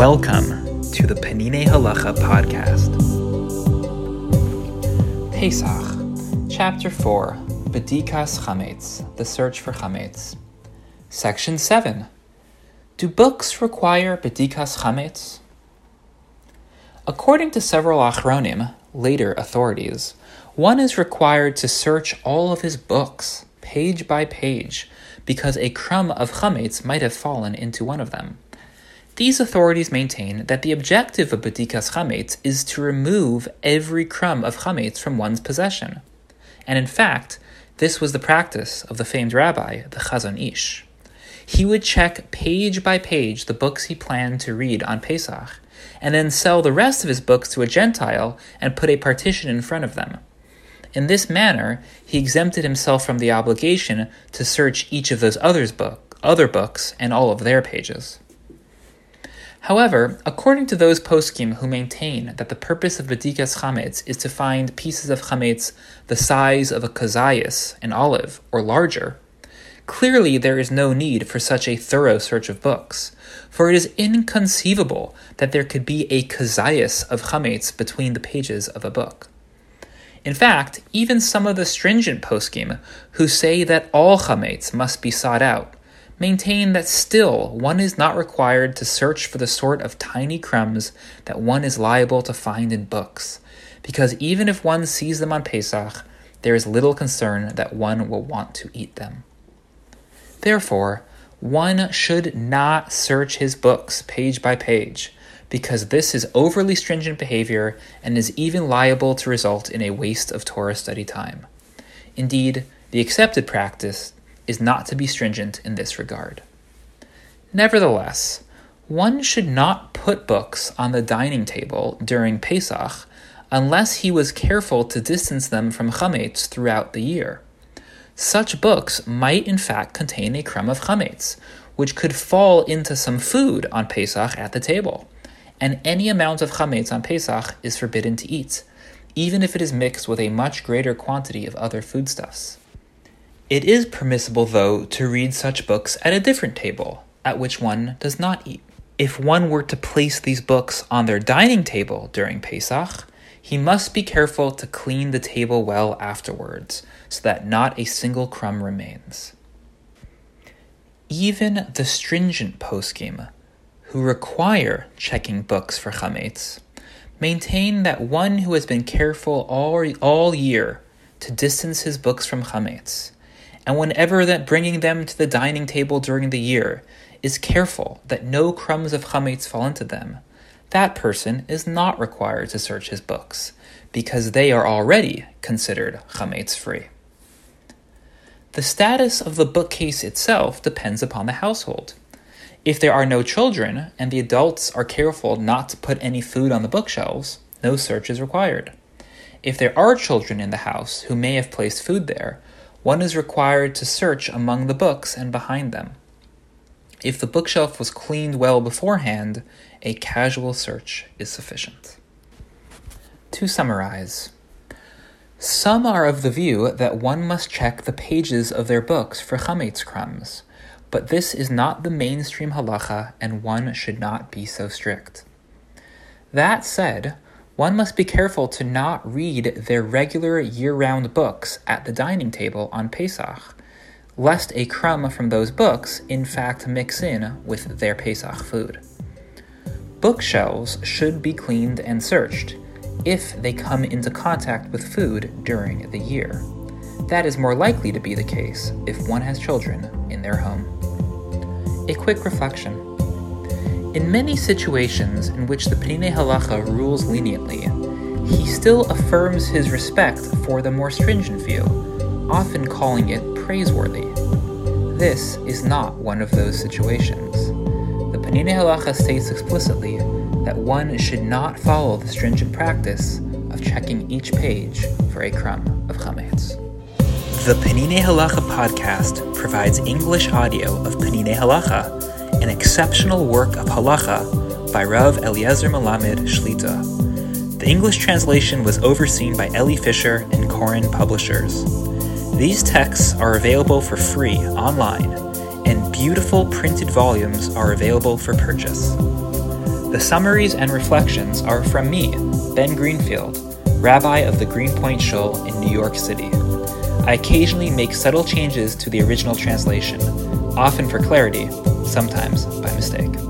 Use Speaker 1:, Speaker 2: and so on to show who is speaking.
Speaker 1: Welcome to the Peninei Halacha podcast.
Speaker 2: Pesach, Chapter 4, Bedikas Chametz, the search for Chametz. Section 7. Do books require Bedikas Chametz? According to several Achronim, later authorities, one is required to search all of his books, page by page, because a crumb of chametz might have fallen into one of them. These authorities maintain that the objective of bedikas chametz is to remove every crumb of chametz from one's possession. And in fact, this was the practice of the famed rabbi, the Chazon Ish. He would check page by page the books he planned to read on Pesach, and then sell the rest of his books to a Gentile and put a partition in front of them. In this manner, he exempted himself from the obligation to search each of those others book, other books and all of their pages. However, according to those poskim who maintain that the purpose of Bedikas Chametz is to find pieces of Chametz the size of a kazayas, an olive, or larger, clearly there is no need for such a thorough search of books, for it is inconceivable that there could be a kazayas of Chametz between the pages of a book. In fact, even some of the stringent poskim, who say that all chametz must be sought out, maintain that still one is not required to search for the sort of tiny crumbs that one is liable to find in books, because even if one sees them on Pesach, there is little concern that one will want to eat them. Therefore, one should not search his books page by page because this is overly stringent behavior and is even liable to result in a waste of Torah study time. Indeed, the accepted practice is not to be stringent in this regard. Nevertheless, one should not put books on the dining table during Pesach unless he was careful to distance them from chametz throughout the year. Such books might in fact contain a crumb of chametz, which could fall into some food on Pesach at the table and any amount of chametz on Pesach is forbidden to eat, even if it is mixed with a much greater quantity of other foodstuffs. It is permissible, though, to read such books at a different table, at which one does not eat. If one were to place these books on their dining table during Pesach, he must be careful to clean the table well afterwards, so that not a single crumb remains. Even the stringent poskim who require checking books for chametz maintain that one who has been careful all, all year to distance his books from chametz, and whenever that bringing them to the dining table during the year is careful that no crumbs of chametz fall into them, that person is not required to search his books because they are already considered chametz free. The status of the bookcase itself depends upon the household. If there are no children and the adults are careful not to put any food on the bookshelves, no search is required. If there are children in the house who may have placed food there, one is required to search among the books and behind them. If the bookshelf was cleaned well beforehand, a casual search is sufficient. To summarize, some are of the view that one must check the pages of their books for chametz crumbs, but this is not the mainstream halacha, and one should not be so strict. That said, one must be careful to not read their regular year round books at the dining table on Pesach, lest a crumb from those books in fact mix in with their Pesach food. Bookshelves should be cleaned and searched if they come into contact with food during the year. That is more likely to be the case if one has children in their home. A quick reflection. In many situations in which the Peninei Halacha rules leniently, he still affirms his respect for the more stringent view, often calling it praiseworthy. This is not one of those situations. The Peninei Halacha states explicitly that one should not follow the stringent practice of checking each page for a crumb of chametz.
Speaker 1: The Peninei Halacha podcast provides English audio of Peninei Halacha, an exceptional work of halacha by Rav Eliezer Melamed Shlita. The English translation was overseen by Elli Fischer and Koren Publishers. These texts are available for free online, and beautiful printed volumes are available for purchase. The summaries and reflections are from me, Ben Greenfield, rabbi of the Greenpoint Shul in New York City. I occasionally make subtle changes to the original translation, often for clarity, sometimes by mistake.